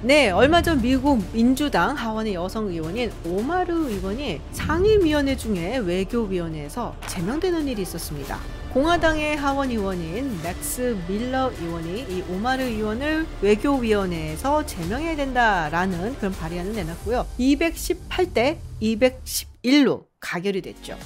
네, 얼마 전 미국 민주당 하원의 여성 의원인 오마르 의원이 상임위원회 중에 외교위원회에서 제명되는 일이 있었습니다. 공화당의 하원 의원인 맥스 밀러 의원이 이 오마르 의원을 외교위원회에서 제명해야 된다라는 그런 발의안을 내놨고요. 218대 211로 가결이 됐죠.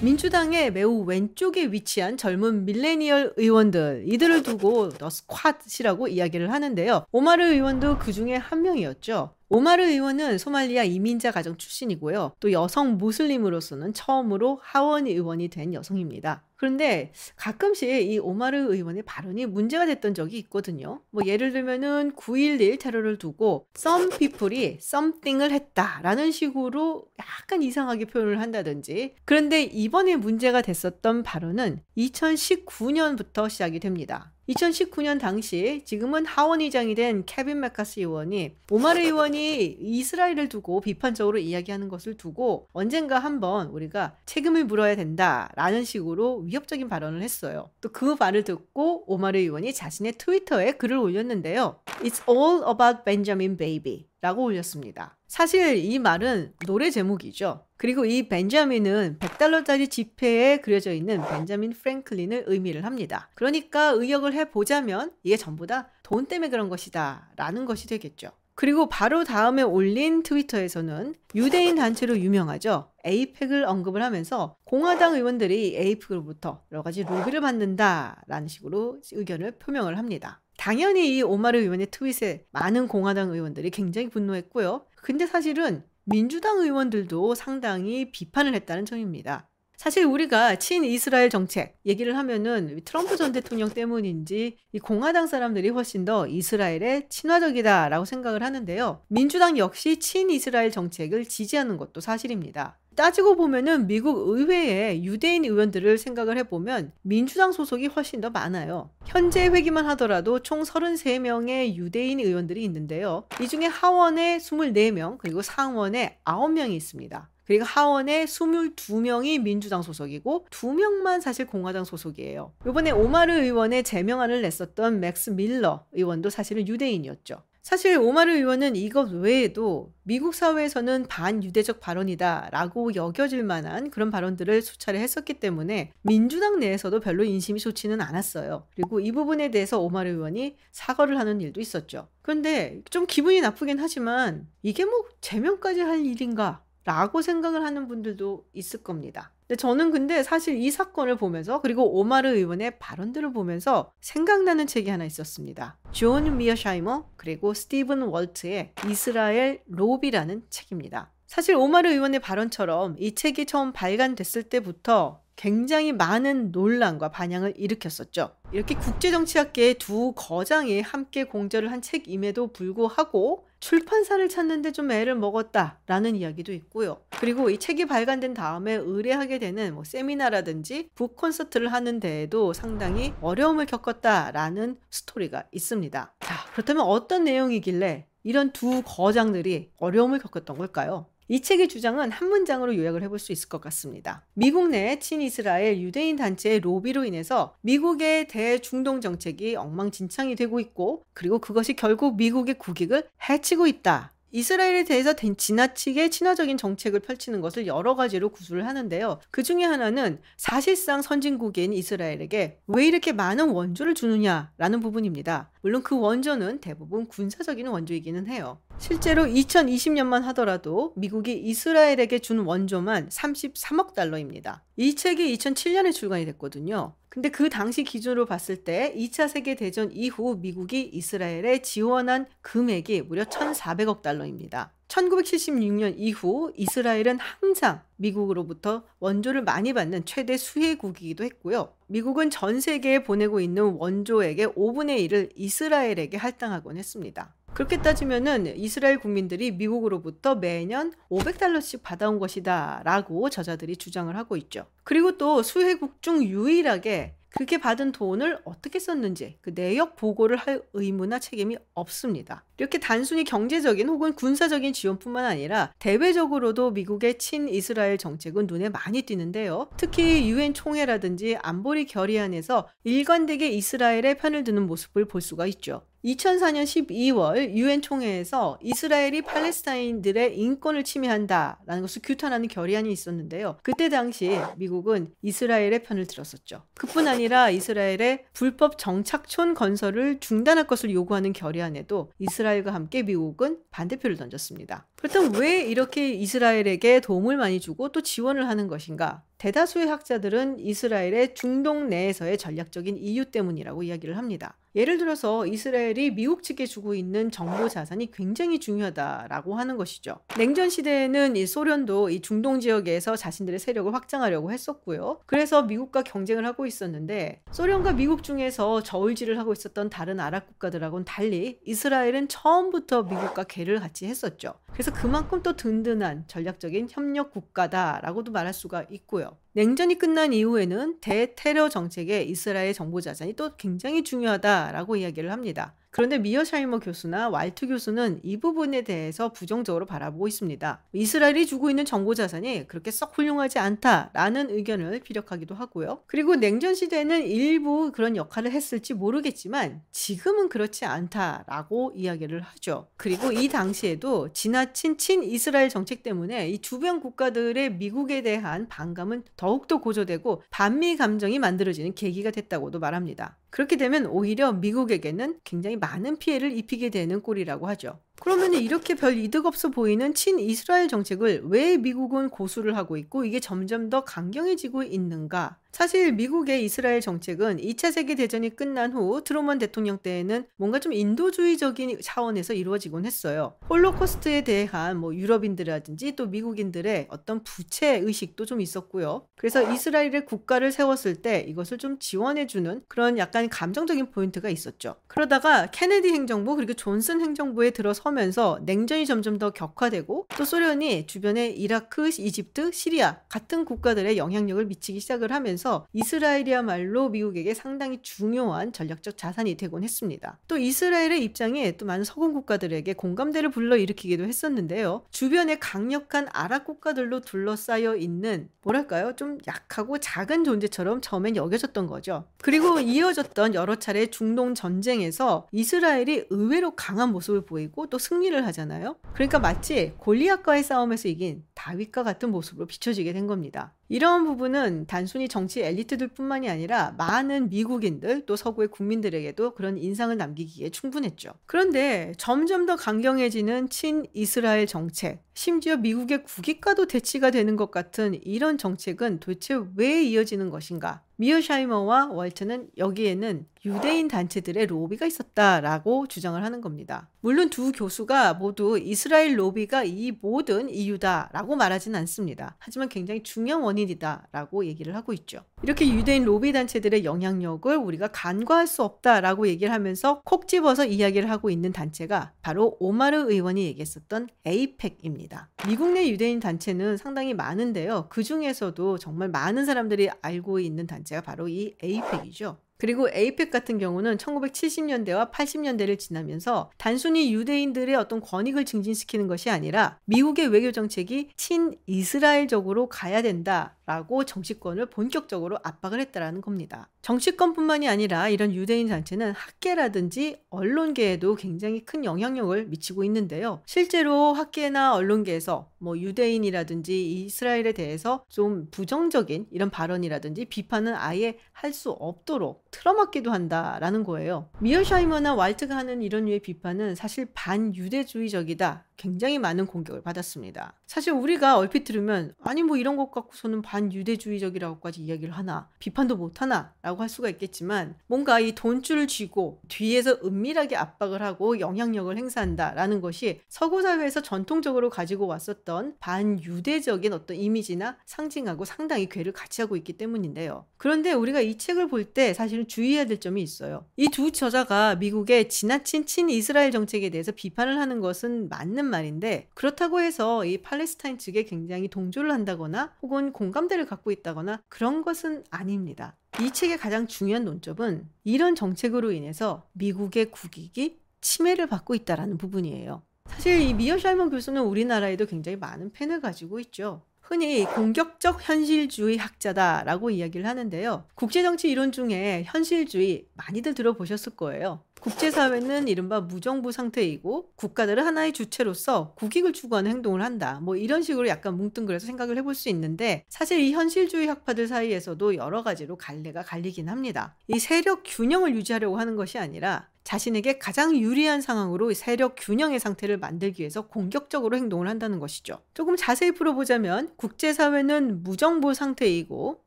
민주당의 매우 왼쪽에 위치한 젊은 밀레니얼 의원들 이들을 두고 The Squad이라고 이야기를 하는데요. 오마르 의원도 그 중에 한 명이었죠. 오마르 의원은 소말리아 이민자 가정 출신이고요. 또 여성 무슬림으로서는 처음으로 하원 의원이 된 여성입니다. 그런데 가끔씩 이 오마르 의원의 발언이 문제가 됐던 적이 있거든요. 뭐 예를 들면은 9.11 테러를 두고 some people이 something을 했다라는 식으로 약간 이상하게 표현을 한다든지 그런데 이번에 문제가 됐었던 발언은 2019년부터 시작이 됩니다. 2019년 당시 지금은 하원 의장이 된 케빈 맥카시 의원이 오마르 의원이 이스라엘을 두고 비판적으로 이야기하는 것을 두고 언젠가 한번 우리가 책임을 물어야 된다라는 식으로 위협적인 발언을 했어요. 또 그 말을 듣고 오마르 의원이 자신의 트위터에 글을 올렸는데요. It's all about Benjamin baby. 라고 올렸습니다. 사실 이 말은 노래 제목이죠. 그리고 이 벤자민은 100달러짜리 지폐에 그려져 있는 벤자민 프랭클린을 의미를 합니다. 그러니까 의역을 해보자면 이게 전부 다 돈 때문에 그런 것이다 라는 것이 되겠죠. 그리고 바로 다음에 올린 트위터에서는 유대인 단체로 유명하죠. 에이펙을 언급을 하면서 공화당 의원들이 에이펙으로부터 여러 가지 로비를 받는다라는 식으로 의견을 표명을 합니다. 당연히 이 오마르 의원의 트윗에 많은 공화당 의원들이 굉장히 분노했고요. 근데 사실은 민주당 의원들도 상당히 비판을 했다는 점입니다. 사실 우리가 친 이스라엘 정책 얘기를 하면은 트럼프 전 대통령 때문인지 이 공화당 사람들이 훨씬 더 이스라엘에 친화적이다라고 생각을 하는데요. 민주당 역시 친 이스라엘 정책을 지지하는 것도 사실입니다. 따지고 보면은 미국 의회에 유대인 의원들을 생각을 해보면 민주당 소속이 훨씬 더 많아요. 현재 회기만 하더라도 총 33명의 유대인 의원들이 있는데요. 이 중에 하원에 24명, 그리고 상원에 9명이 있습니다. 그리고 하원에 22명이 민주당 소속이고 2명만 사실 공화당 소속이에요. 이번에 오마르 의원의 제명안을 냈었던 맥스 밀러 의원도 사실은 유대인이었죠. 사실 오마르 의원은 이것 외에도 미국 사회에서는 반유대적 발언이다 라고 여겨질 만한 그런 발언들을 수차례 했었기 때문에 민주당 내에서도 별로 인심이 좋지는 않았어요. 그리고 이 부분에 대해서 오마르 의원이 사과를 하는 일도 있었죠. 그런데 좀 기분이 나쁘긴 하지만 이게 뭐 제명까지 할 일인가? 라고 생각을 하는 분들도 있을 겁니다. 근데 저는 근데 사실 이 사건을 보면서 그리고 오마르 의원의 발언들을 보면서 생각나는 책이 하나 있었습니다. 존 미어샤이머 그리고 스티븐 월트의 이스라엘 로비라는 책입니다. 사실 오마르 의원의 발언처럼 이 책이 처음 발간됐을 때부터 굉장히 많은 논란과 반향을 일으켰었죠. 이렇게 국제정치학계의 두 거장이 함께 공저를 한 책임에도 불구하고 출판사를 찾는데 좀 애를 먹었다라는 이야기도 있고요. 그리고 이 책이 발간된 다음에 의뢰하게 되는 뭐 세미나라든지 북 콘서트를 하는 데에도 상당히 어려움을 겪었다라는 스토리가 있습니다. 자, 그렇다면 어떤 내용이길래 이런 두 거장들이 어려움을 겪었던 걸까요? 이 책의 주장은 한 문장으로 요약을 해볼 수 있을 것 같습니다. 미국 내 친이스라엘 유대인 단체의 로비로 인해서 미국의 대중동 정책이 엉망진창이 되고 있고 그리고 그것이 결국 미국의 국익을 해치고 있다. 이스라엘에 대해서 지나치게 친화적인 정책을 펼치는 것을 여러 가지로 구술을 하는데요. 그 중에 하나는 사실상 선진국인 이스라엘에게 왜 이렇게 많은 원조를 주느냐라는 부분입니다. 물론 그 원조는 대부분 군사적인 원조이기는 해요. 실제로 2020년만 하더라도 미국이 이스라엘에게 준 원조만 33억 달러입니다. 이 책이 2007년에 출간이 됐거든요. 근데 그 당시 기준으로 봤을 때 2차 세계대전 이후 미국이 이스라엘에 지원한 금액이 무려 1,400억 달러입니다. 1976년 이후 이스라엘은 항상 미국으로부터 원조를 많이 받는 최대 수혜국이기도 했고요. 미국은 전 세계에 보내고 있는 원조액의 5분의 1을 이스라엘에게 할당하곤 했습니다. 그렇게 따지면은 이스라엘 국민들이 미국으로부터 매년 500달러씩 받아온 것이다 라고 저자들이 주장을 하고 있죠. 그리고 또 수혜국 중 유일하게 그렇게 받은 돈을 어떻게 썼는지 그 내역 보고를 할 의무나 책임이 없습니다. 이렇게 단순히 경제적인 혹은 군사적인 지원뿐만 아니라 대외적으로도 미국의 친이스라엘 정책은 눈에 많이 띄는데요. 특히 유엔 총회라든지 안보리 결의안에서 일관되게 이스라엘의 편을 드는 모습을 볼 수가 있죠. 2004년 12월 유엔 총회에서 이스라엘이 팔레스타인들의 인권을 침해한다라는 것을 규탄하는 결의안이 있었는데요. 그때 당시 미국은 이스라엘의 편을 들었었죠. 그뿐 아니라 이스라엘의 불법 정착촌 건설을 중단할 것을 요구하는 결의안에도 이스라엘과 함께 미국은 반대표를 던졌습니다. 그렇다면 왜 이렇게 이스라엘에게 도움을 많이 주고 또 지원을 하는 것인가? 대다수의 학자들은 이스라엘의 중동 내에서의 전략적인 이유 때문이라고 이야기를 합니다. 예를 들어서 이스라엘이 미국 측에 주고 있는 정보 자산이 굉장히 중요하다라고 하는 것이죠. 냉전 시대에는 이 소련도 이 중동 지역에서 자신들의 세력을 확장하려고 했었고요. 그래서 미국과 경쟁을 하고 있었는데 소련과 미국 중에서 저울질을 하고 있었던 다른 아랍 국가들하고는 달리 이스라엘은 처음부터 미국과 개를 같이 했었죠. 그래서 그만큼 또 든든한 전략적인 협력 국가다라고도 말할 수가 있고요. 냉전이 끝난 이후에는 대테러 정책에 이스라엘 정보 자산이 또 굉장히 중요하다라고 이야기를 합니다. 그런데 미어샤이머 교수나 왈트 교수는 이 부분에 대해서 부정적으로 바라보고 있습니다. 이스라엘이 주고 있는 정보 자산이 그렇게 썩 훌륭하지 않다라는 의견을 피력하기도 하고요. 그리고 냉전 시대에는 일부 그런 역할을 했을지 모르겠지만 지금은 그렇지 않다라고 이야기를 하죠. 그리고 이 당시에도 지나친 친 이스라엘 정책 때문에 이 주변 국가들의 미국에 대한 반감은 더욱더 고조되고 반미 감정이 만들어지는 계기가 됐다고도 말합니다. 그렇게 되면 오히려 미국에게는 굉장히 많은 피해를 입히게 되는 꼴이라고 하죠. 그러면 이렇게 별 이득 없어 보이는 친이스라엘 정책을 왜 미국은 고수를 하고 있고 이게 점점 더 강경해지고 있는가? 사실 미국의 이스라엘 정책은 2차 세계대전이 끝난 후 트루먼 대통령 때에는 뭔가 좀 인도주의적인 차원에서 이루어지곤 했어요. 홀로코스트에 대한 뭐 유럽인들이라든지 또 미국인들의 어떤 부채 의식도 좀 있었고요. 그래서 이스라엘의 국가를 세웠을 때 이것을 좀 지원해주는 그런 약간 감정적인 포인트가 있었죠. 그러다가 케네디 행정부 그리고 존슨 행정부에 들어서면서 냉전이 점점 더 격화되고 또 소련이 주변에 이라크, 이집트, 시리아 같은 국가들의 영향력을 미치기 시작을 하면서 하면서 이스라엘이야말로 미국에게 상당히 중요한 전략적 자산이 되곤 했습니다. 또 이스라엘의 입장에 또 많은 서구 국가들에게 공감대를 불러일으키기도 했었는데요. 주변에 강력한 아랍 국가들로 둘러싸여 있는 뭐랄까요? 좀 약하고 작은 존재처럼 처음엔 여겨졌던 거죠. 그리고 이어졌던 여러 차례 중동 전쟁에서 이스라엘이 의외로 강한 모습을 보이고 또 승리를 하잖아요. 그러니까 마치 골리앗과의 싸움에서 이긴 다윗과 같은 모습으로 비춰지게 된 겁니다. 이런 부분은 단순히 정치 엘리트들 뿐만이 아니라 많은 미국인들 또 서구의 국민들에게도 그런 인상을 남기기에 충분했죠. 그런데 점점 더 강경해지는 친 이스라엘 정책, 심지어 미국의 국익과도 대치가 되는 것 같은 이런 정책은 도대체 왜 이어지는 것인가? 미어샤이머와 월트는 여기에는 유대인 단체들의 로비가 있었다라고 주장을 하는 겁니다. 물론 두 교수가 모두 이스라엘 로비가 이 모든 이유다라고 말하진 않습니다. 하지만 굉장히 중요한 원인이다라고 얘기를 하고 있죠. 이렇게 유대인 로비 단체들의 영향력을 우리가 간과할 수 없다라고 얘기를 하면서 콕 집어서 이야기를 하고 있는 단체가 바로 오마르 의원이 얘기했었던 에이펙입니다. 미국 내 유대인 단체는 상당히 많은데요. 그 중에서도 정말 많은 사람들이 알고 있는 단체 가 바로 이 에이펙이죠. 그리고 에이펙 같은 경우는 1970년대와 80년대를 지나면서 단순히 유대인들의 어떤 권익을 증진시키는 것이 아니라 미국의 외교 정책이 친이스라엘적으로 가야 된다 라고 정치권을 본격적으로 압박을 했다라는 겁니다. 정치권뿐만이 아니라 이런 유대인 단체는 학계라든지 언론계에도 굉장히 큰 영향력을 미치고 있는데요. 실제로 학계나 언론계에서 뭐 유대인이라든지 이스라엘에 대해서 좀 부정적인 이런 발언이라든지 비판은 아예 할 수 없도록 틀어막기도 한다라는 거예요. 미어샤이머나 왈트가 하는 이런 류의 비판은 사실 반유대주의적이다. 굉장히 많은 공격을 받았습니다. 사실 우리가 얼핏 들으면 아니 뭐 이런 것 갖고서는 반유대주의적이라고까지 이야기를 하나 비판도 못하나 라고 할 수가 있겠지만 뭔가 이 돈줄을 쥐고 뒤에서 은밀하게 압박을 하고 영향력을 행사한다라는 것이 서구 사회에서 전통적으로 가지고 왔었던 반유대적인 어떤 이미지나 상징하고 상당히 괴를 같이 하고 있기 때문인데요. 그런데 우리가 이 책을 볼 때 사실은 주의해야 될 점이 있어요. 이 두 저자가 미국의 지나친 친이스라엘 정책에 대해서 비판을 하는 것은 맞는 말인데 그렇다고 해서 이 팔레스타인 측에 굉장히 동조를 한다거나 혹은 공감대를 갖고 있다거나 그런 것은 아닙니다. 이 책의 가장 중요한 논점은 이런 정책으로 인해서 미국의 국익이 침해를 받고 있다라는 부분이에요. 사실 이 미어 샬먼 교수는 우리나라에도 굉장히 많은 팬을 가지고 있죠. 흔히 공격적 현실주의 학자다라고 이야기를 하는데요. 국제정치 이론 중에 현실주의 많이들 들어보셨을 거예요. 국제사회는 이른바 무정부 상태이고 국가들은 하나의 주체로서 국익을 추구하는 행동을 한다. 뭐 이런 식으로 약간 뭉뚱그려서 생각을 해볼 수 있는데 사실 이 현실주의 학파들 사이에서도 여러 가지로 갈래가 갈리긴 합니다. 이 세력 균형을 유지하려고 하는 것이 아니라 자신에게 가장 유리한 상황으로 세력 균형의 상태를 만들기 위해서 공격적으로 행동을 한다는 것이죠. 조금 자세히 풀어보자면 국제사회는 무정부 상태이고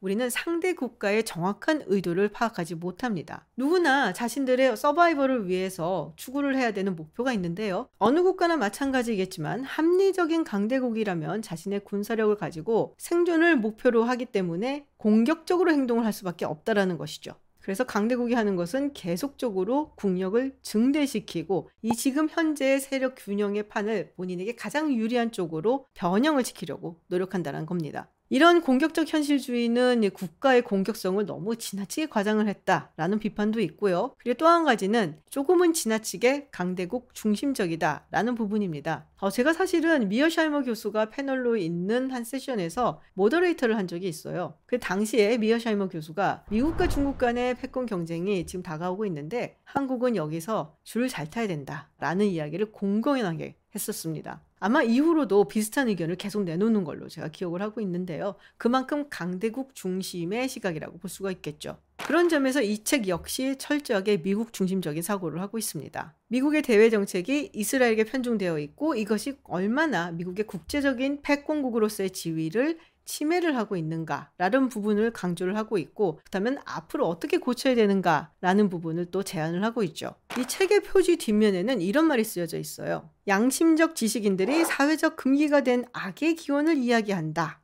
우리는 상대 국가의 정확한 의도를 파악하지 못합니다. 누구나 자신들의 서바이벌을 위해서 추구를 해야 되는 목표가 있는데요. 어느 국가나 마찬가지겠지만 합리적인 강대국이라면 자신의 군사력을 가지고 생존을 목표로 하기 때문에 공격적으로 행동을 할 수밖에 없다라는 것이죠. 그래서 강대국이 하는 것은 계속적으로 국력을 증대시키고 이 지금 현재의 세력 균형의 판을 본인에게 가장 유리한 쪽으로 변형을 시키려고 노력한다는 겁니다. 이런 공격적 현실주의는 국가의 공격성을 너무 지나치게 과장을 했다라는 비판도 있고요. 그리고 또 한 가지는 조금은 지나치게 강대국 중심적이다라는 부분입니다. 어, 제가 사실은 미어샤이머 교수가 패널로 있는 한 세션에서 모더레이터를 한 적이 있어요. 그 당시에 미어샤이머 교수가 미국과 중국 간의 패권 경쟁이 지금 다가오고 있는데 한국은 여기서 줄을 잘 타야 된다라는 이야기를 공공연하게 했었습니다. 아마 이후로도 비슷한 의견을 계속 내놓는 걸로 제가 기억을 하고 있는데요. 그만큼 강대국 중심의 시각이라고 볼 수가 있겠죠. 그런 점에서 이 책 역시 철저하게 미국 중심적인 사고를 하고 있습니다. 미국의 대외 정책이 이스라엘에게 편중되어 있고 이것이 얼마나 미국의 국제적인 패권국으로서의 지위를 침해를 하고 있는가라는 부분을 강조를 하고 있고 그렇다면 앞으로 어떻게 고쳐야 되는가라는 부분을 또 제안을 하고 있죠. 이 책의 표지 뒷면에는 이런 말이 쓰여져 있어요. 양심적 지식인들이 사회적 금기가 된 악의 기원을 이야기한다.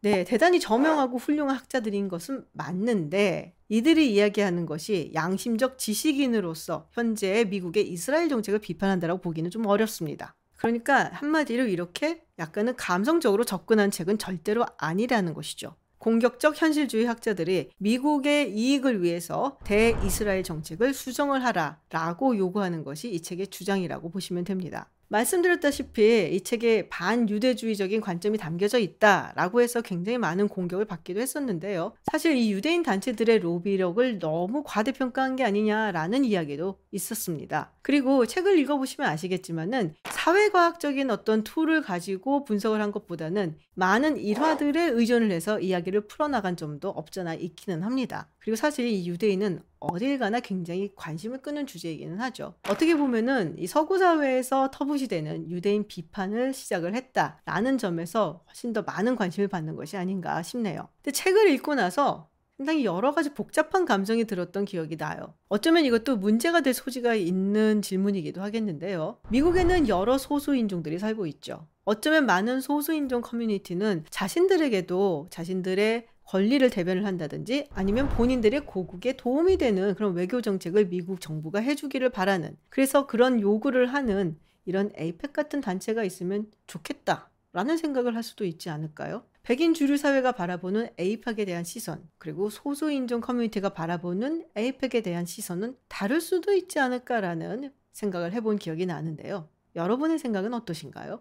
네, 대단히 저명하고 훌륭한 학자들인 것은 맞는데 이들이 이야기하는 것이 양심적 지식인으로서 현재의 미국의 이스라엘 정책을 비판한다고 보기는 좀 어렵습니다. 그러니까 한마디로 이렇게 약간은 감성적으로 접근한 책은 절대로 아니라는 것이죠. 공격적 현실주의 학자들이 미국의 이익을 위해서 대이스라엘 정책을 수정을 하라 라고 요구하는 것이 이 책의 주장이라고 보시면 됩니다. 말씀드렸다시피 이 책에 반유대주의적인 관점이 담겨져 있다라고 해서 굉장히 많은 공격을 받기도 했었는데요. 사실 이 유대인 단체들의 로비력을 너무 과대평가한 게 아니냐라는 이야기도 있었습니다. 그리고 책을 읽어보시면 아시겠지만은 사회과학적인 어떤 툴을 가지고 분석을 한 것보다는 많은 일화들에 의존을 해서 이야기를 풀어나간 점도 없잖아 있기는 합니다. 그리고 사실 이 유대인은 어딜 가나 굉장히 관심을 끄는 주제이기는 하죠. 어떻게 보면은 이 서구 사회에서 터부시되는 유대인 비판을 시작을 했다라는 점에서 훨씬 더 많은 관심을 받는 것이 아닌가 싶네요. 근데 책을 읽고 나서 상당히 여러 가지 복잡한 감정이 들었던 기억이 나요. 어쩌면 이것도 문제가 될 소지가 있는 질문이기도 하겠는데요. 미국에는 여러 소수인종들이 살고 있죠. 어쩌면 많은 소수인종 커뮤니티는 자신들에게도 자신들의 권리를 대변을 한다든지 아니면 본인들의 고국에 도움이 되는 그런 외교 정책을 미국 정부가 해주기를 바라는 그래서 그런 요구를 하는 이런 에이펙 같은 단체가 있으면 좋겠다라는 생각을 할 수도 있지 않을까요? 백인 주류 사회가 바라보는 에이펙에 대한 시선, 그리고 소수인종 커뮤니티가 바라보는 에이펙에 대한 시선은 다를 수도 있지 않을까라는 생각을 해본 기억이 나는데요. 여러분의 생각은 어떠신가요?